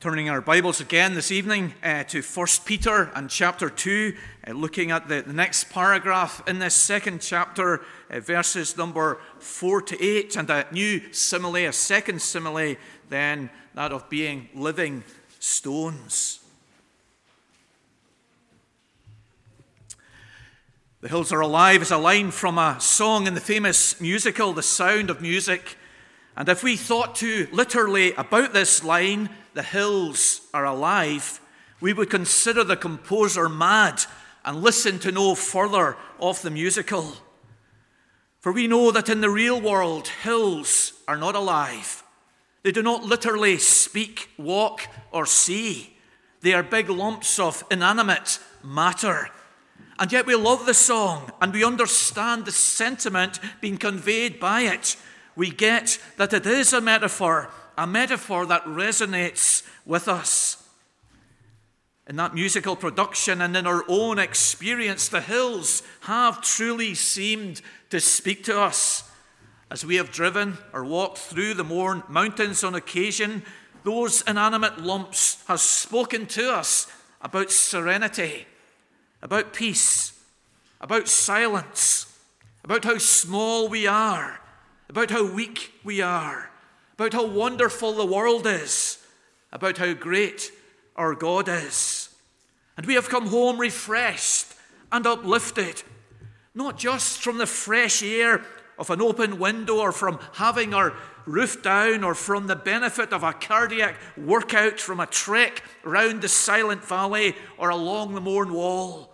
Turning our Bibles again this evening uh, to 1 Peter and chapter 2, uh, looking at the, the, next paragraph in this second chapter, uh, verses number 4 to 8, and a new simile, a second simile, then that of being living stones. The hills are alive is a line from a song in the famous musical, The Sound of Music. And if we thought too literally about this line, the hills are alive, we would consider the composer mad and listen to no further of the musical. For we know that in the real world, hills are not alive. They do not literally speak, walk, or see. They are big lumps of inanimate matter. And yet we love the song and we understand the sentiment being conveyed by it. We get that it is a metaphor a metaphor that resonates with us. In that musical production and in our own experience, the hills have truly seemed to speak to us. As we have driven or walked through the mountains on occasion, those inanimate lumps have spoken to us about serenity, about peace, about silence, about how small we are, about how weak we are, about how wonderful the world is, about how great our God is. And we have come home refreshed and uplifted, not just from the fresh air of an open window or from having our roof down or from the benefit of a cardiac workout from a trek round the silent valley or along the Mourne Wall,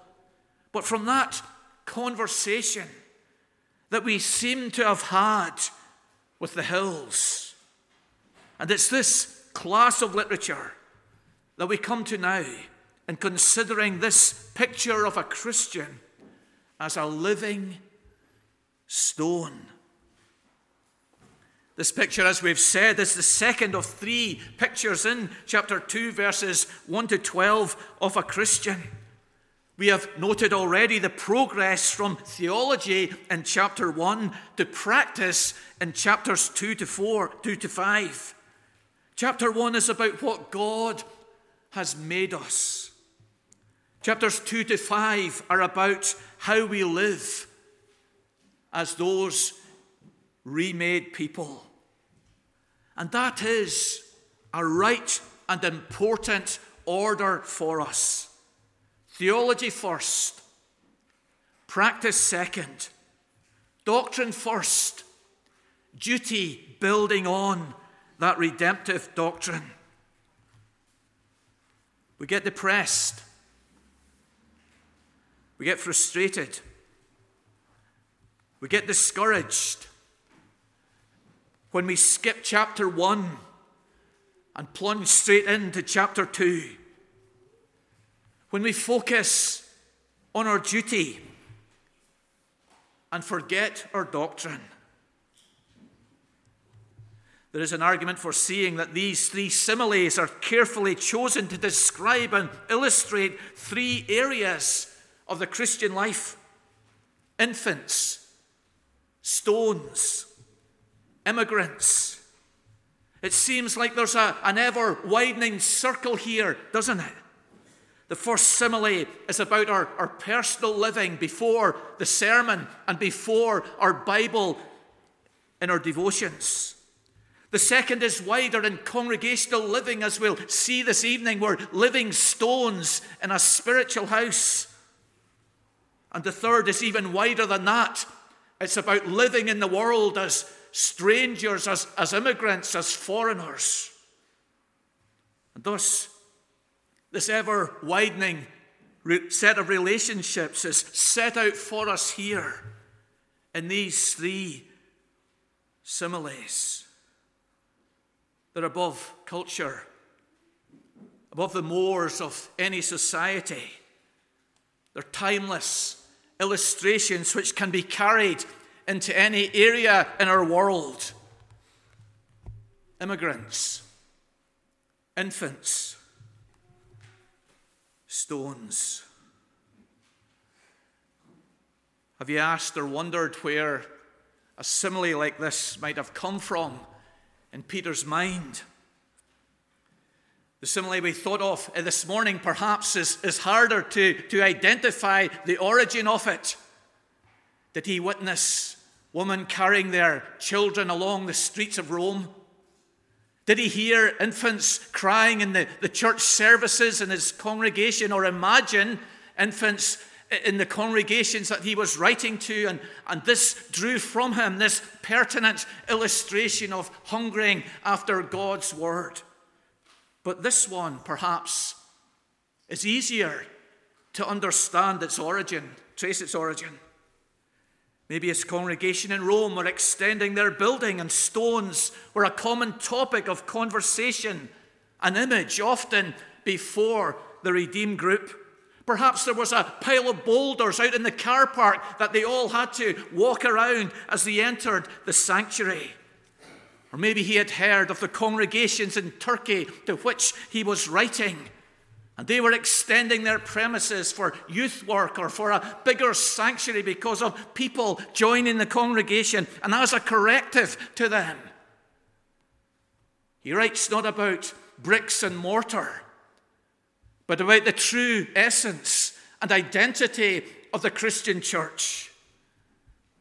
but from that conversation that we seem to have had with the hills and it's this class of literature that we come to now in considering this picture of a Christian as a living stone. This picture, as we've said, is the second of three pictures in chapter 2, verses 1 to 12 of a Christian. We have noted already the progress from theology in chapter 1 to practice in chapters 2 to 4, 2 to 5. Chapter 1 is about what God has made us. Chapters 2 to 5 are about how we live as those remade people. And that is a right and important order for us. Theology first, practice second, doctrine first, duty building on that redemptive doctrine. We get depressed. We get frustrated. We get discouraged when we skip chapter 1 and plunge straight into chapter 2. When we focus on our duty and forget our doctrine. There is an argument for seeing that these three similes are carefully chosen to describe and illustrate three areas of the Christian life infants, stones, immigrants. It seems like there's a, an ever widening circle here, doesn't it? The first simile is about our, our personal living before the sermon and before our Bible in our devotions. The second is wider in congregational living, as we'll see this evening. We're living stones in a spiritual house. And the third is even wider than that. It's about living in the world as strangers, as, as immigrants, as foreigners. And thus, this ever widening set of relationships is set out for us here in these three similes. They're above culture, above the mores of any society. They're timeless illustrations which can be carried into any area in our world. Immigrants, infants, stones. Have you asked or wondered where a simile like this might have come from? in Peter's mind. The simile we thought of this morning perhaps is, is harder to, to identify the origin of it. Did he witness women carrying their children along the streets of Rome? Did he hear infants crying in the, the church services in his congregation or imagine infants in the congregations that he was writing to? And, and this drew from him this pertinent illustration of hungering after God's word. But this one, perhaps, is easier to understand its origin, trace its origin. Maybe his congregation in Rome were extending their building, and stones were a common topic of conversation, an image often before the redeemed group. Perhaps there was a pile of boulders out in the car park that they all had to walk around as they entered the sanctuary. Or maybe he had heard of the congregations in Turkey to which he was writing and they were extending their premises for youth work or for a bigger sanctuary because of people joining the congregation and as a corrective to them. He writes not about bricks and mortar, but about the true essence and identity of the Christian church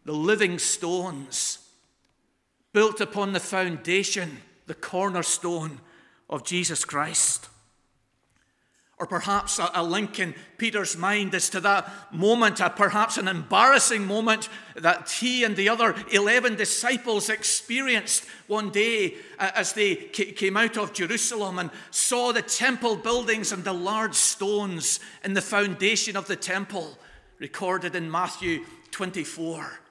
the living stones built upon the foundation, the cornerstone of Jesus Christ. Or perhaps a, link in Peter's mind as to that moment, a, perhaps an embarrassing moment that he and the other 11 disciples experienced one day as they came out of Jerusalem and saw the temple buildings and the large stones in the foundation of the temple, recorded in Matthew 24.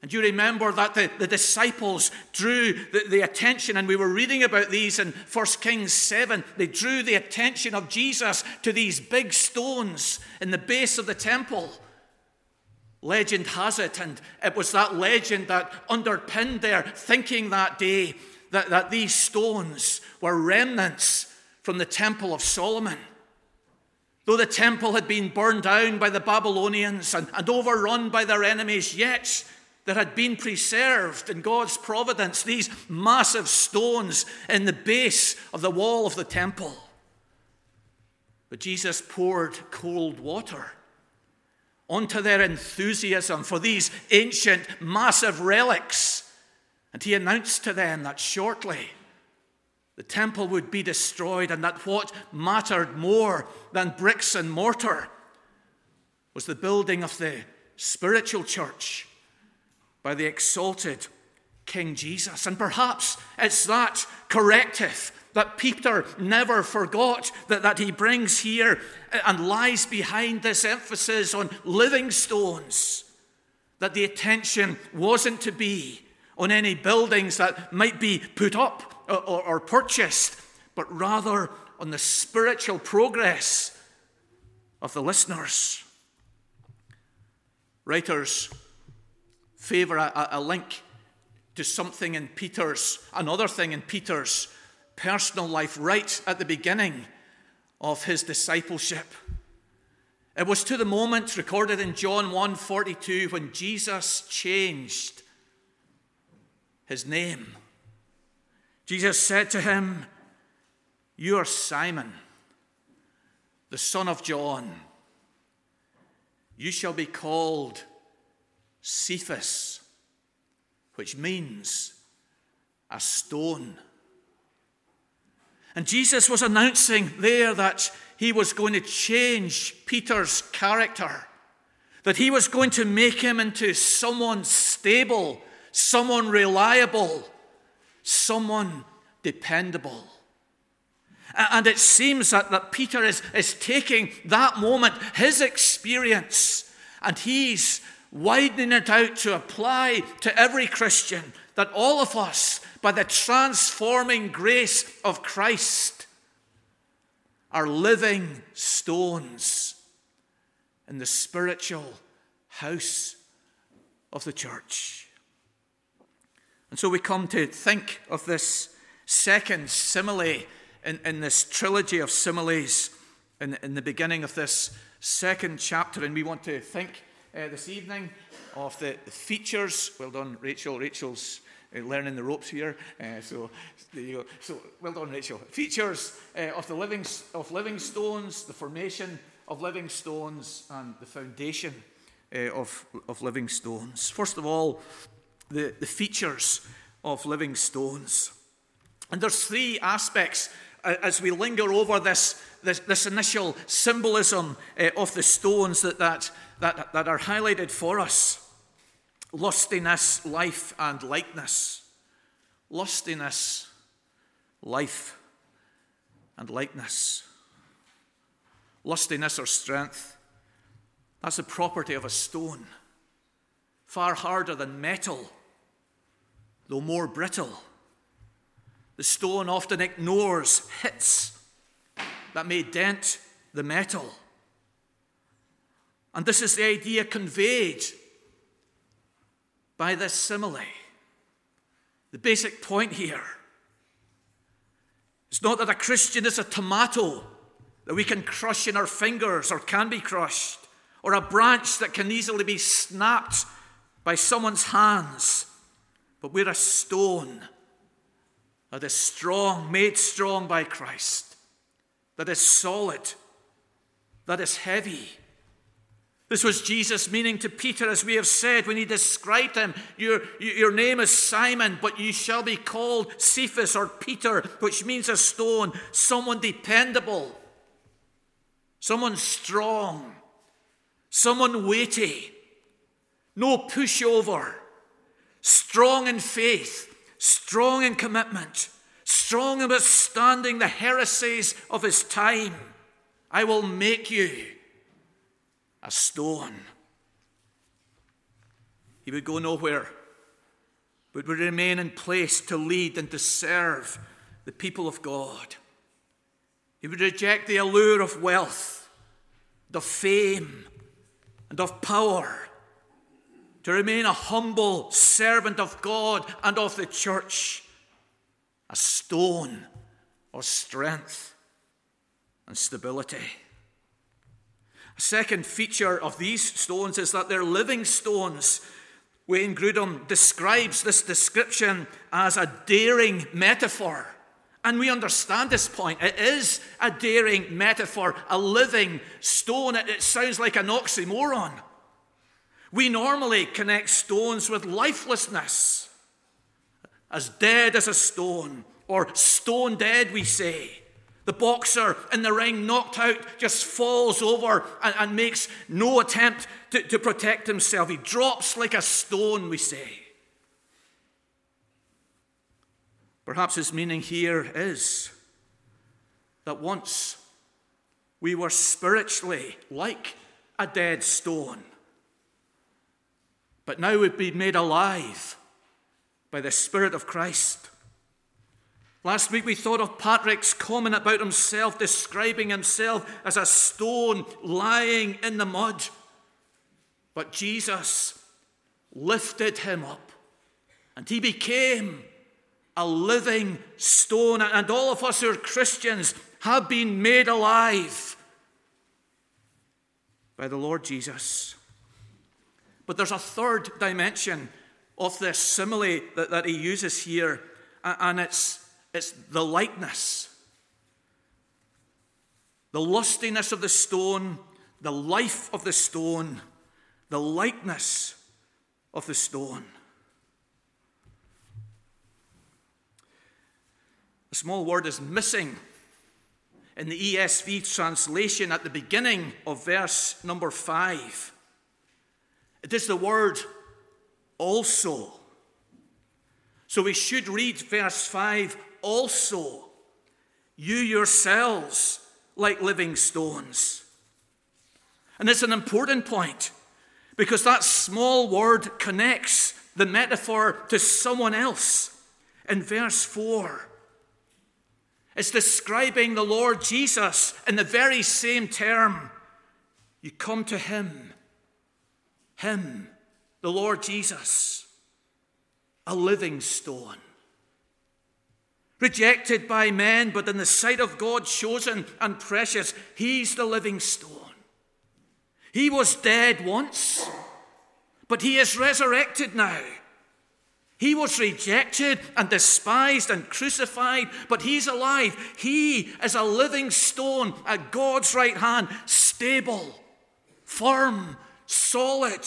And you remember that the, the disciples drew the, the, attention, and we were reading about these in 1 Kings 7. They drew the attention of Jesus to these big stones in the base of the temple. Legend has it, and it was that legend that underpinned their thinking that day that, that these stones were remnants from the temple of Solomon. Though the temple had been burned down by the Babylonians and, and overrun by their enemies, yet that had been preserved in God's providence, these massive stones in the base of the wall of the temple. But Jesus poured cold water onto their enthusiasm for these ancient, massive relics. And he announced to them that shortly the temple would be destroyed and that what mattered more than bricks and mortar was the building of the spiritual church by the exalted King Jesus. And perhaps it's that corrective that Peter never forgot that, that he brings here and lies behind this emphasis on living stones. That the attention wasn't to be on any buildings that might be put up or, or, or purchased, but rather on the spiritual progress of the listeners. Writers favor a, a link to something in Peter's, another thing in Peter's personal life right at the beginning of his discipleship. It was to the moment recorded in John 1:42 when Jesus changed his name. Jesus said to him, "You are Simon, the son of John. You shall be called Cephas, which means a stone. And Jesus was announcing there that he was going to change Peter's character, that he was going to make him into someone stable, someone reliable, someone dependable. And it seems that, that Peter is, is taking that moment, his experience, and he's widening it out to apply to every Christian, that all of us, by the transforming grace of Christ, are living stones in the spiritual house of the church. And so we come to think of this second simile in, in this trilogy of similes in, in the beginning of this second chapter, and we want to think uh, this evening of the features. Well done, Rachel. Rachel's uh, learning the ropes here. Uh, so there you go. So well done, Rachel. Features uh, of the living of living stones, the formation of living stones, and the foundation uh, of of living stones. First of all, the, the features of living stones, and there's three aspects uh, as we linger over this this, this initial symbolism uh, of the stones that, that that that are highlighted for us lustiness, life, and likeness. Lustiness, life, and likeness. Lustiness or strength, that's a property of a stone, far harder than metal, though more brittle. The stone often ignores hits that may dent the metal. And this is the idea conveyed by this simile. The basic point here is not that a Christian is a tomato that we can crush in our fingers or can be crushed, or a branch that can easily be snapped by someone's hands, but we're a stone that is strong, made strong by Christ, that is solid, that is heavy this was Jesus' meaning to Peter, as we have said when he described him. Your, your name is Simon, but you shall be called Cephas or Peter, which means a stone, someone dependable, someone strong, someone weighty, no pushover, strong in faith, strong in commitment, strong in withstanding the heresies of his time. I will make you a stone. He would go nowhere, but would remain in place to lead and to serve the people of God. He would reject the allure of wealth, of fame, and of power, to remain a humble servant of God and of the church, a stone of strength and stability. Second feature of these stones is that they're living stones. Wayne Grudem describes this description as a daring metaphor. And we understand this point. It is a daring metaphor, a living stone. It, sounds like an oxymoron. We normally connect stones with lifelessness, as dead as a stone, or stone dead, we say. The boxer in the ring, knocked out, just falls over and, and makes no attempt to, to protect himself. He drops like a stone, we say. Perhaps his meaning here is that once we were spiritually like a dead stone, but now we've been made alive by the Spirit of Christ. Last week we thought of Patrick's comment about himself, describing himself as a stone lying in the mud. But Jesus lifted him up, and he became a living stone. And all of us who are Christians have been made alive by the Lord Jesus. But there's a third dimension of this simile that, that he uses here, and it's it's the likeness, the lustiness of the stone, the life of the stone, the likeness of the stone. A small word is missing in the ESV translation at the beginning of verse number five. It is the word also. So we should read verse 5 also, you yourselves, like living stones. And it's an important point because that small word connects the metaphor to someone else. In verse 4, it's describing the Lord Jesus in the very same term. You come to Him, Him, the Lord Jesus, a living stone rejected by men, but in the sight of God, chosen and precious. He's the living stone. He was dead once, but he is resurrected now. He was rejected and despised and crucified, but he's alive. He is a living stone at God's right hand, stable, firm, solid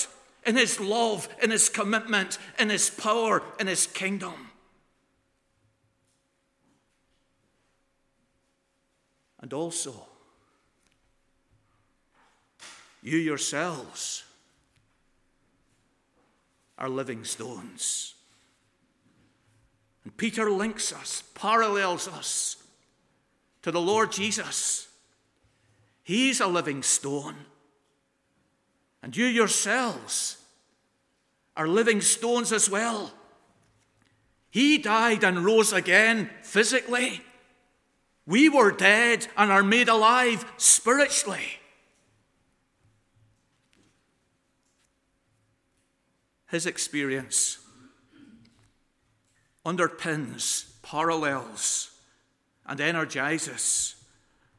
in his love, in his commitment, in his power, in his kingdom. And also, you yourselves are living stones. And Peter links us, parallels us to the Lord Jesus. He's a living stone. And you yourselves are living stones as well. He died and rose again physically. We were dead and are made alive spiritually. His experience underpins, parallels, and energizes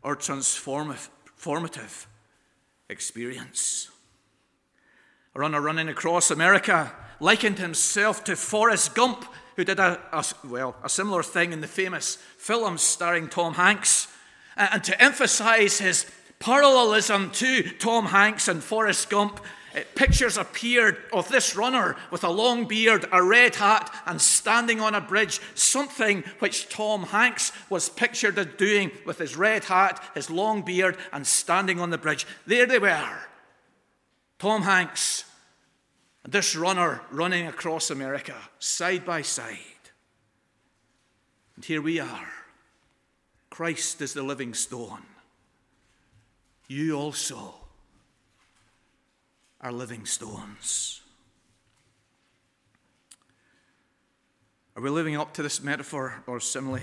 our transformative experience. A runner running across America likened himself to Forrest Gump, who did a, a, well, a similar thing in the famous film starring Tom Hanks. And to emphasize his parallelism to Tom Hanks and Forrest Gump, eh, pictures appeared of this runner with a long beard, a red hat, and standing on a bridge, something which Tom Hanks was pictured as doing with his red hat, his long beard, and standing on the bridge. There they were. Tom Hanks and this runner running across America, side by side. And here we are. Christ is the living stone. You also are living stones. Are we living up to this metaphor or simile?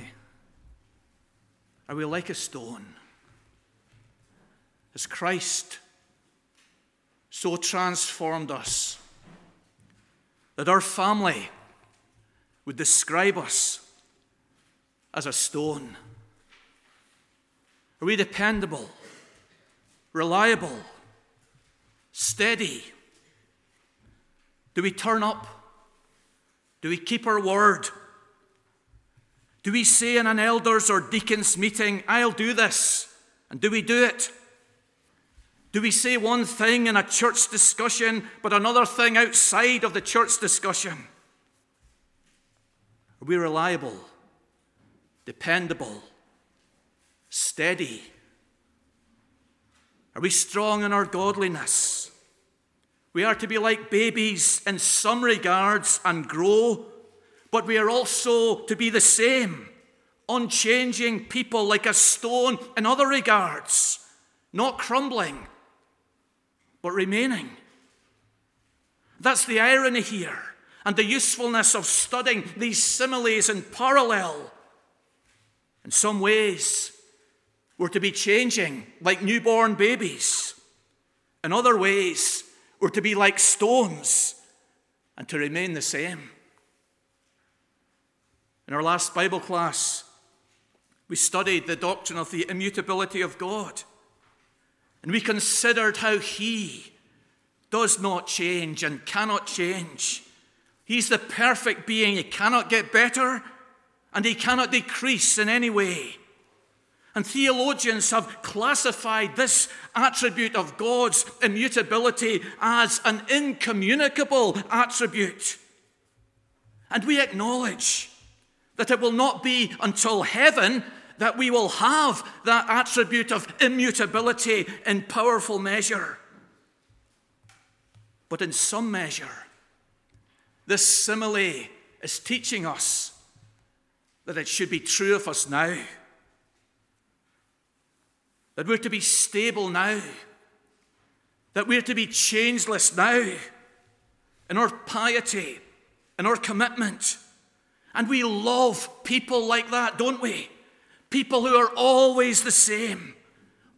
Are we like a stone? Has Christ so transformed us that our family would describe us as a stone? Are we dependable, reliable? steady? Do we turn up? Do we keep our word? Do we say in an elders or deacons meeting, I'll do this? And do we do it? Do we say one thing in a church discussion, but another thing outside of the church discussion? Are we reliable, dependable, steady? Are we strong in our godliness? We are to be like babies in some regards and grow, but we are also to be the same, unchanging people like a stone in other regards, not crumbling, but remaining. That's the irony here and the usefulness of studying these similes in parallel. In some ways, we're to be changing like newborn babies. In other ways, we're to be like stones and to remain the same. In our last Bible class, we studied the doctrine of the immutability of God. And we considered how He does not change and cannot change. He's the perfect being. He cannot get better and He cannot decrease in any way. And theologians have classified this attribute of God's immutability as an incommunicable attribute. And we acknowledge that it will not be until heaven that we will have that attribute of immutability in powerful measure. But in some measure, this simile is teaching us that it should be true of us now that we're to be stable now, that we're to be changeless now in our piety, in our commitment. And we love people like that, don't we? People who are always the same,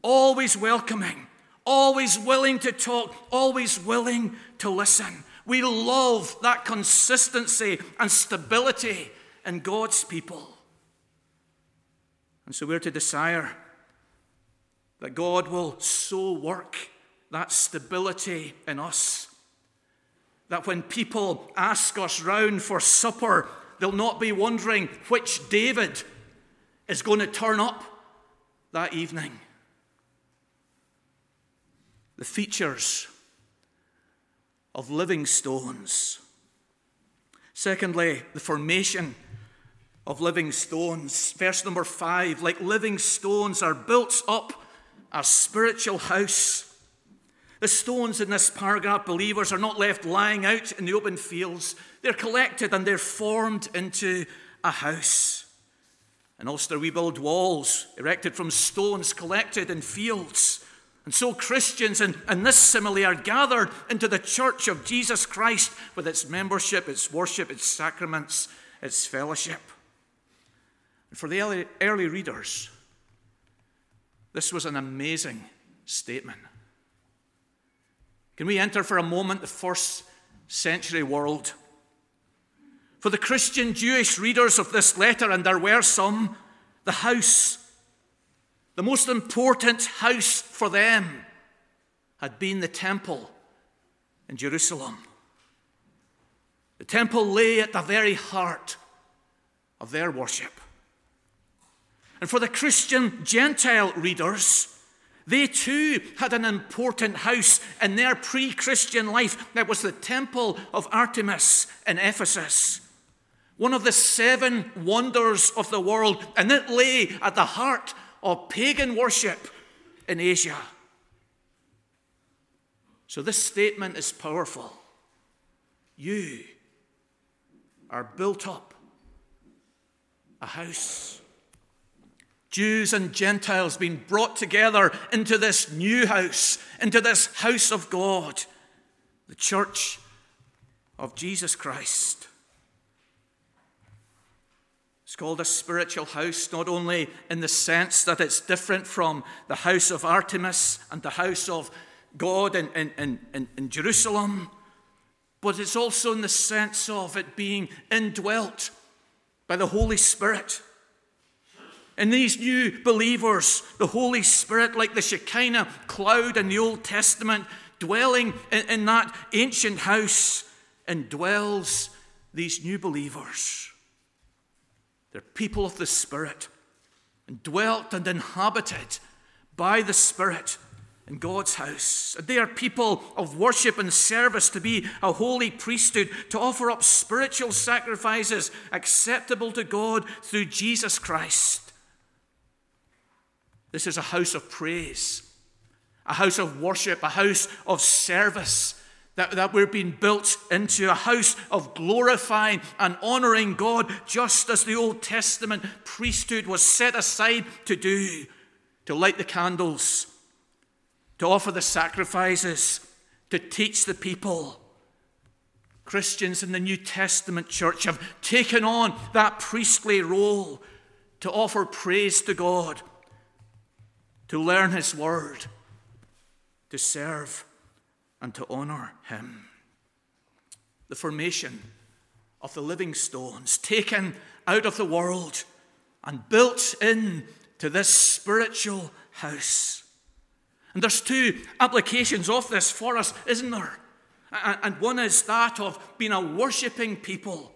always welcoming, always willing to talk, always willing to listen. We love that consistency and stability in God's people. And so we're to desire that God will so work that stability in us that when people ask us round for supper, they'll not be wondering which David is going to turn up that evening. The features of living stones. Secondly, the formation of living stones. Verse number five like living stones are built up a spiritual house. The stones in this paragraph, believers, are not left lying out in the open fields. They're collected and they're formed into a house. In Ulster, we build walls erected from stones collected in fields. And so Christians in, in this simile are gathered into the church of Jesus Christ with its membership, its worship, its sacraments, its fellowship. And for the early, early readers, this was an amazing statement. Can we enter for a moment the first century world? For the Christian Jewish readers of this letter, and there were some, the house, the most important house for them, had been the temple in Jerusalem. The temple lay at the very heart of their worship. And for the Christian Gentile readers, they too had an important house in their pre Christian life. That was the temple of Artemis in Ephesus one of the seven wonders of the world, and it lay at the heart of pagan worship in Asia. So, this statement is powerful. You are built up a house. Jews and Gentiles being brought together into this new house, into this house of God, the church of Jesus Christ. Called a spiritual house, not only in the sense that it's different from the house of Artemis and the house of God in, in, in, in Jerusalem, but it's also in the sense of it being indwelt by the Holy Spirit. In these new believers, the Holy Spirit, like the Shekinah cloud in the Old Testament, dwelling in, in that ancient house, indwells these new believers. They're people of the Spirit, and dwelt and inhabited by the Spirit in God's house. They are people of worship and service to be a holy priesthood, to offer up spiritual sacrifices acceptable to God through Jesus Christ. This is a house of praise, a house of worship, a house of service that, that we're being built into a house of glorifying and honoring God, just as the Old Testament priesthood was set aside to do, to light the candles, to offer the sacrifices, to teach the people. Christians in the New Testament church have taken on that priestly role to offer praise to God, to learn His word, to serve and to honor him. The formation of the living stones taken out of the world and built in to this spiritual house. And there's two applications of this for us, isn't there? And one is that of being a worshipping people,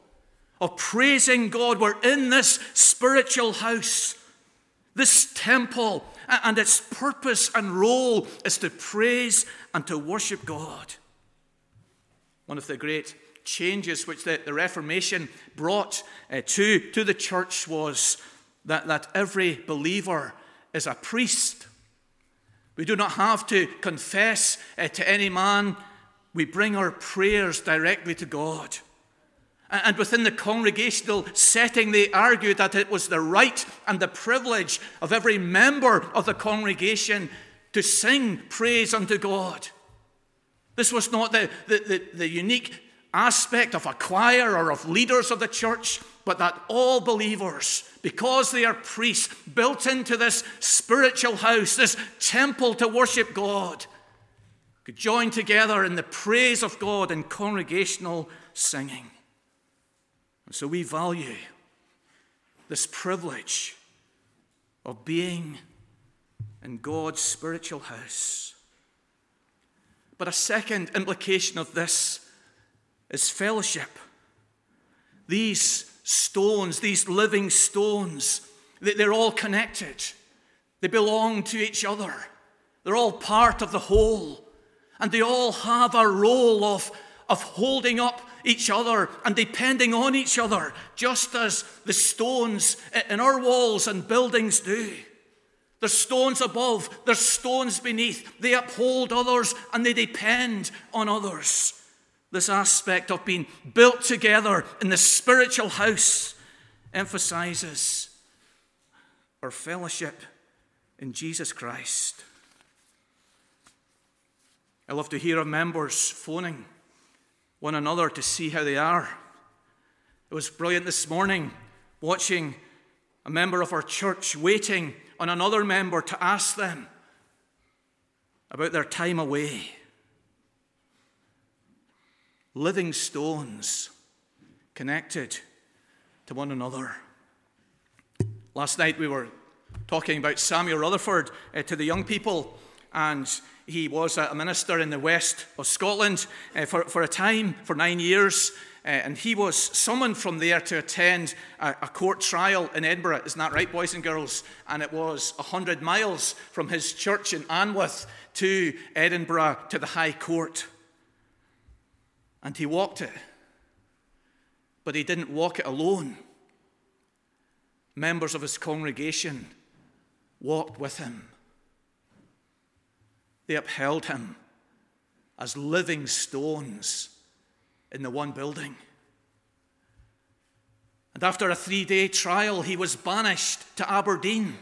of praising God. We're in this spiritual house, this temple and its purpose and role is to praise and to worship God. One of the great changes which the, the Reformation brought uh, to, to the church was that, that every believer is a priest. We do not have to confess uh, to any man, we bring our prayers directly to God. And within the congregational setting, they argued that it was the right and the privilege of every member of the congregation to sing praise unto God. This was not the, the, the, the, unique aspect of a choir or of leaders of the church, but that all believers, because they are priests, built into this spiritual house, this temple to worship God, could join together in the praise of God in congregational singing. And so we value this privilege of being in God's spiritual house. But a second implication of this is fellowship. These stones, these living stones, they're all connected. They belong to each other. They're all part of the whole. And they all have a role of, of holding up each other and depending on each other, just as the stones in our walls and buildings do. There's stones above, there's stones beneath. They uphold others and they depend on others this aspect of being built together in the spiritual house emphasizes our fellowship in Jesus Christ. I love to hear of members phoning one another to see how they are. It was brilliant this morning watching a member of our church waiting on another member to ask them about their time away living stones connected to one another. Last night we were talking about Samuel Rutherford uh, to the young people, and he was a minister in the west of Scotland uh, for, for a time, for nine years. Uh, and he was summoned from there to attend a, a, court trial in Edinburgh. Isn't that right, boys and girls? And it was 100 miles from his church in Anwoth to Edinburgh to the High Court. And he walked it. But he didn't walk it alone. Members of his congregation walked with him. They upheld him as living stones in the one building. And after a three day trial, he was banished to Aberdeen,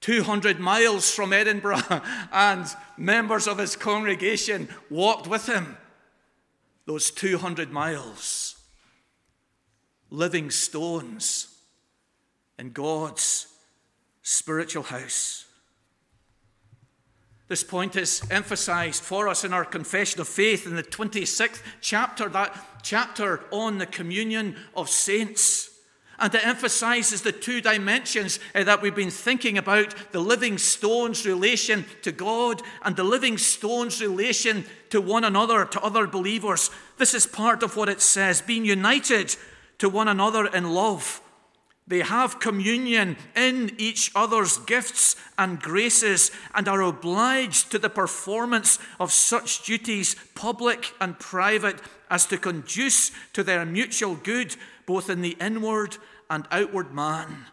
200 miles from Edinburgh, and members of his congregation walked with him those 200 miles, living stones in God's spiritual house. This point is emphasized for us in our confession of faith in the 26th chapter, that chapter on the communion of saints. And it emphasizes the two dimensions uh, that we've been thinking about the living stones relation to God and the living stones relation to one another, to other believers. This is part of what it says being united to one another in love. They have communion in each other's gifts and graces and are obliged to the performance of such duties, public and private, as to conduce to their mutual good both in the inward and outward man.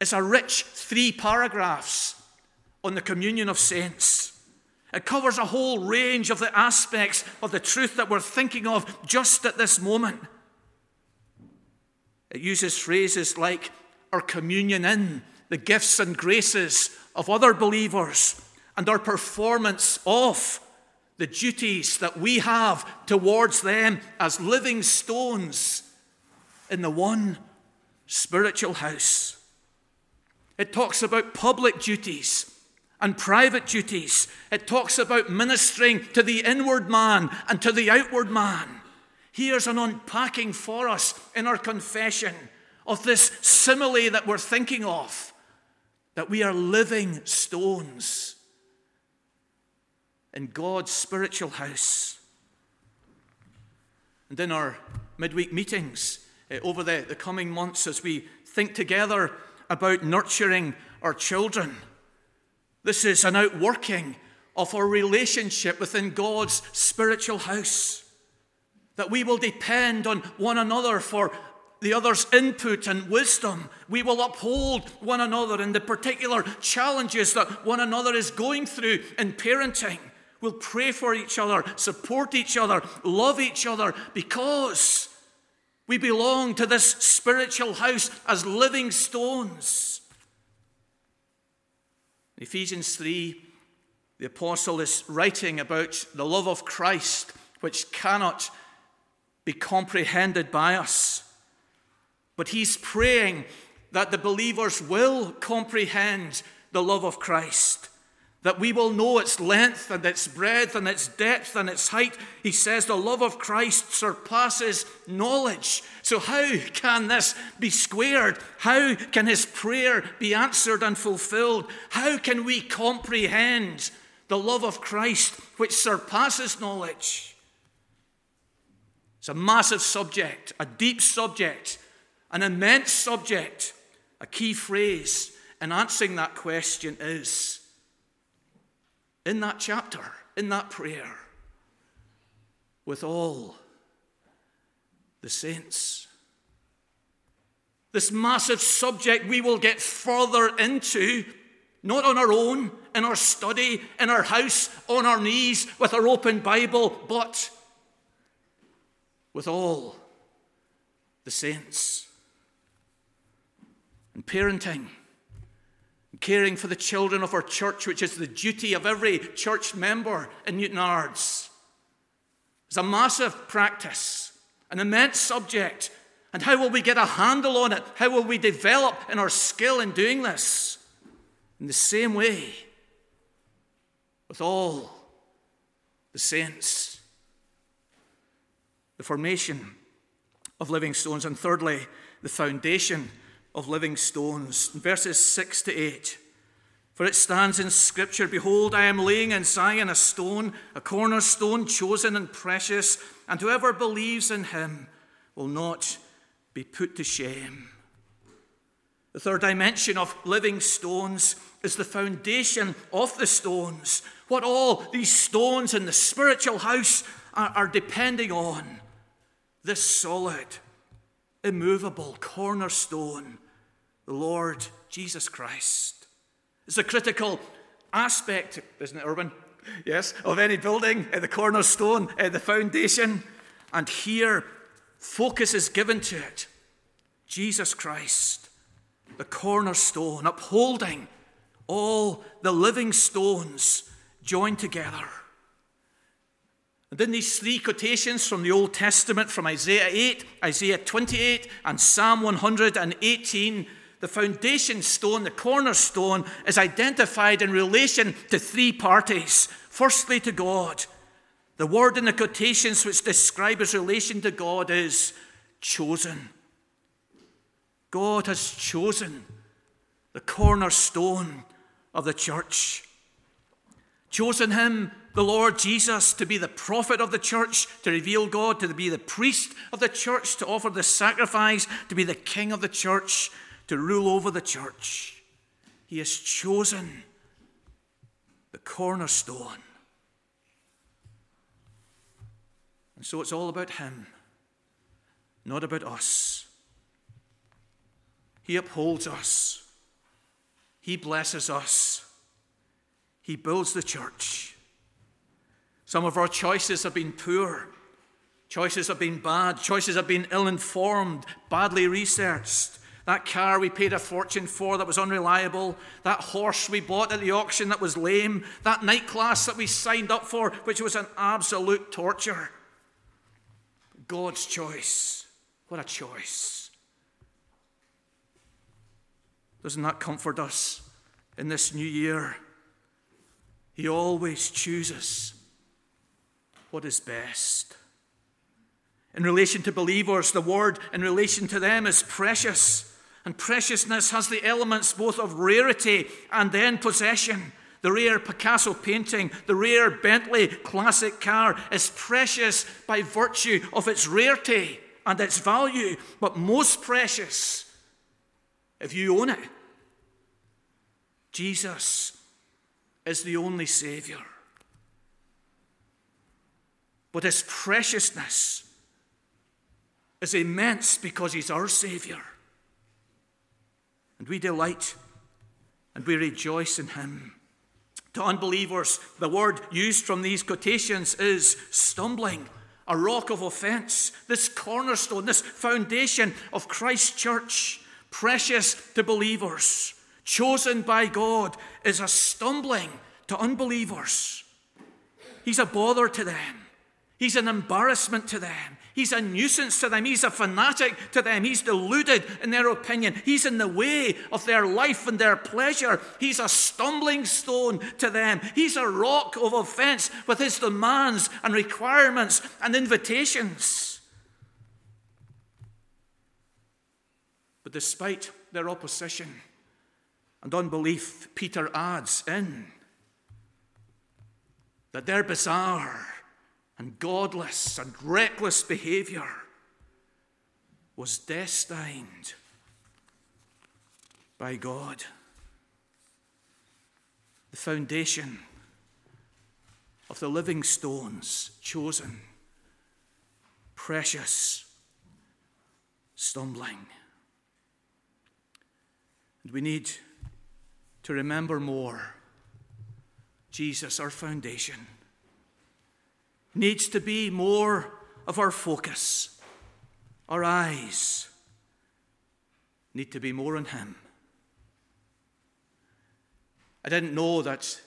It's a rich three paragraphs on the communion of saints. It covers a whole range of the aspects of the truth that we're thinking of just at this moment. It uses phrases like our communion in, the gifts and graces of other believers, and our performance of the duties that we have towards them as living stones in the one spiritual house. It talks about public duties and private duties. It talks about ministering to the inward man and to the outward man. Here's an unpacking for us in our confession of this simile that we're thinking of that we are living stones in God's spiritual house. And in our midweek meetings, uh, over the, the coming months as we think together about nurturing our children. This is an outworking of our relationship within God's spiritual house. That we will depend on one another for the other's input and wisdom. We will uphold one another in the particular challenges that one another is going through in parenting. We'll pray for each other, support each other, love each other because we belong to this spiritual house as living stones. In Ephesians 3, the apostle is writing about the love of Christ, which cannot be comprehended by us. But he's praying that the believers will comprehend the love of Christ that we will know its length and its breadth and its depth and its height. He says the love of Christ surpasses knowledge. So, how can this be squared? How can his prayer be answered and fulfilled? How can we comprehend the love of Christ which surpasses knowledge? It's a massive subject, a deep subject, an immense subject. A key phrase in answering that question is in that chapter, in that prayer, with all the saints. This massive subject we will get further into, not on our own, in our study, in our house, on our knees, with our open Bible, but with all the saints. And parenting, and caring for the children of our church, which is the duty of every church member in Newtownards, is a massive practice an immense subject. And how will we get a handle on it? How will we develop in our skill in doing this? In the same way, with all the saints, the formation of living stones, and thirdly, the foundation of living stones. Verses 6 to 8. For it stands in Scripture Behold, I am laying in Zion a stone, a cornerstone, chosen and precious, and whoever believes in him will not be put to shame. The third dimension of living stones is the foundation of the stones, what all these stones in the spiritual house are, are depending on. This solid, immovable cornerstone, the Lord Jesus Christ. It's a critical aspect, isn't it, Urban? Yes, of any building, uh, the cornerstone, uh, the foundation. And here, focus is given to it. Jesus Christ, the cornerstone, upholding all the living stones joined together. And in these three quotations from the Old Testament, from Isaiah 8, Isaiah 28, and Psalm 118, the foundation stone, the cornerstone, is identified in relation to three parties. Firstly, to God. The word in the quotations which describe his relation to God is chosen. God has chosen the cornerstone of the church. Chosen him, the Lord Jesus, to be the prophet of the church, to reveal God, to be the priest of the church, to offer the sacrifice, to be the king of the church, to rule over the church. He has chosen the cornerstone. And so it's all about Him, not about us. He upholds us, He blesses us, He builds the church. Some of our choices have been poor. Choices have been bad. Choices have been ill informed, badly researched. That car we paid a fortune for that was unreliable. That horse we bought at the auction that was lame. That night class that we signed up for, which was an absolute torture. God's choice. What a choice. Doesn't that comfort us in this new year? He always chooses what is best. In relation to believers, the word in relation to them is precious. And preciousness has the elements both of rarity and then possession. The rare Picasso painting, the rare Bentley classic car is precious by virtue of its rarity and its value, but most precious if you own it. Jesus is the only Savior. But his preciousness is immense because he's our Savior. And we delight and we rejoice in him. To unbelievers, the word used from these quotations is stumbling, a rock of offense, this cornerstone, this foundation of Christ's church, precious to believers, chosen by God, is a stumbling to unbelievers. He's a bother to them. He's an embarrassment to them. He's a nuisance to them. He's a fanatic to them. He's deluded in their opinion. He's in the way of their life and their pleasure. He's a stumbling stone to them. He's a rock of offense with his demands and requirements and invitations. But despite their opposition and unbelief, Peter adds in that their bizarre and godless and reckless behavior was destined by God. The foundation of the living stones chosen, precious, stumbling. And we need to remember more Jesus, our foundation, needs to be more of our focus. Our eyes need to be more on Him. I didn't know that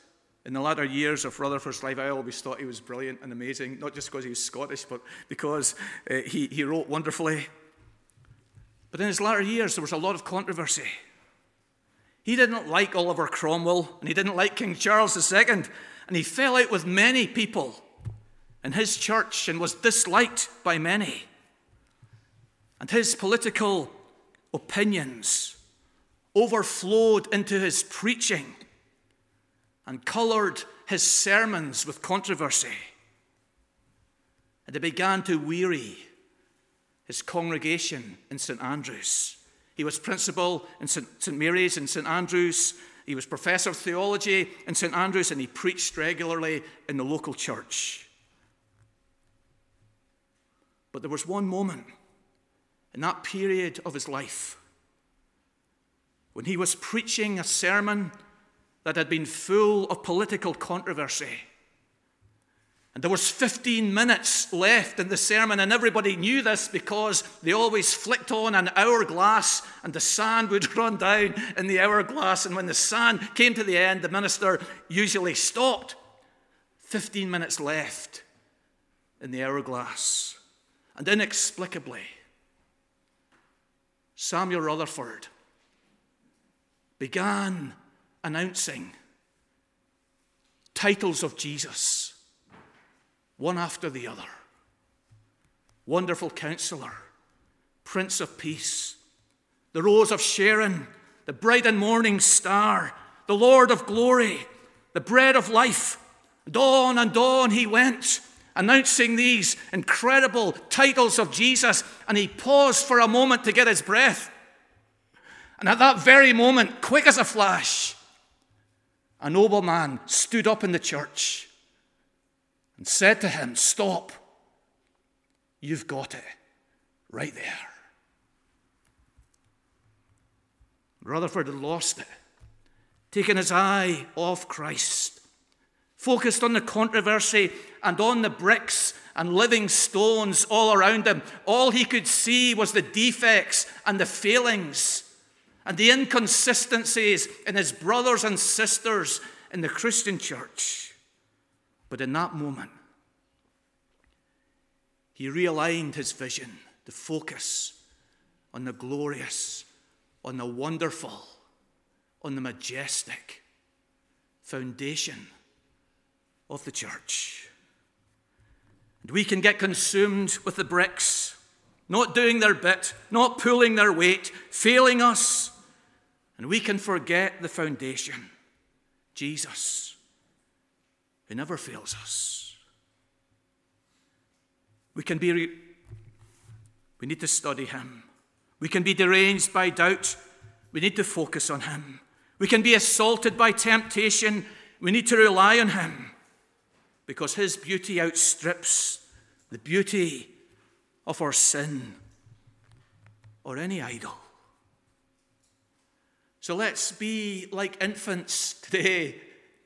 in the latter years of Rutherford's life, I always thought he was brilliant and amazing, not just because he was Scottish, but because uh, he, he wrote wonderfully. But in his latter years, there was a lot of controversy. He didn't like Oliver Cromwell, and he didn't like King Charles II, and he fell out with many people in his church and was disliked by many. And his political opinions overflowed into his preaching and coloured his sermons with controversy. And it began to weary his congregation in St. Andrews. He was principal in St. Mary's in St. Andrews. He was professor of theology in St. Andrews, and he preached regularly in the local church. But there was one moment in that period of his life when he was preaching a sermon that had been full of political controversy. And there was 15 minutes left in the sermon, and everybody knew this because they always flicked on an hourglass, and the sand would run down in the hourglass. And when the sand came to the end, the minister usually stopped. 15 minutes left in the hourglass. And inexplicably, Samuel Rutherford began announcing titles of Jesus, one after the other Wonderful Counselor, Prince of Peace, the Rose of Sharon, the bright and morning star, the Lord of glory, the bread of life. And on and on he went, announcing these incredible titles of Jesus, and he paused for a moment to get his breath. And at that very moment, quick as a flash, a nobleman stood up in the church and said to him, Stop. You've got it right there. Rutherford had lost it, taken his eye off Christ, focused on the controversy and on the bricks and living stones all around him. All he could see was the defects and the failings and the inconsistencies in his brothers and sisters in the Christian church. But in that moment, he realigned his vision, the focus on the glorious, on the wonderful, on the majestic foundation of the church. And we can get consumed with the bricks, not doing their bit, not pulling their weight, failing us, and we can forget the foundation Jesus, who never fails us. We can be, re- we need to study Him. We can be deranged by doubt. We need to focus on Him. We can be assaulted by temptation. We need to rely on Him because His beauty outstrips the beauty of our sin or any idol. So let's be like infants today,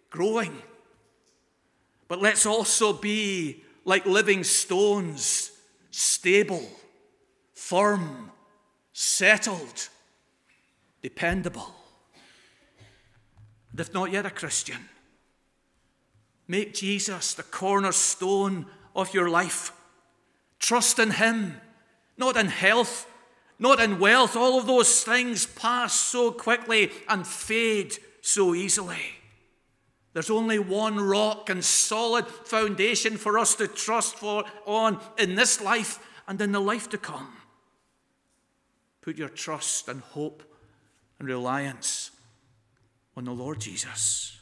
growing. But let's also be like living stones, stable, firm, settled, dependable. And if not yet a Christian, make Jesus the cornerstone of your life. Trust in Him, not in health not in wealth. All of those things pass so quickly and fade so easily. There's only one rock and solid foundation for us to trust for on in this life and in the life to come. Put your trust and hope and reliance on the Lord Jesus.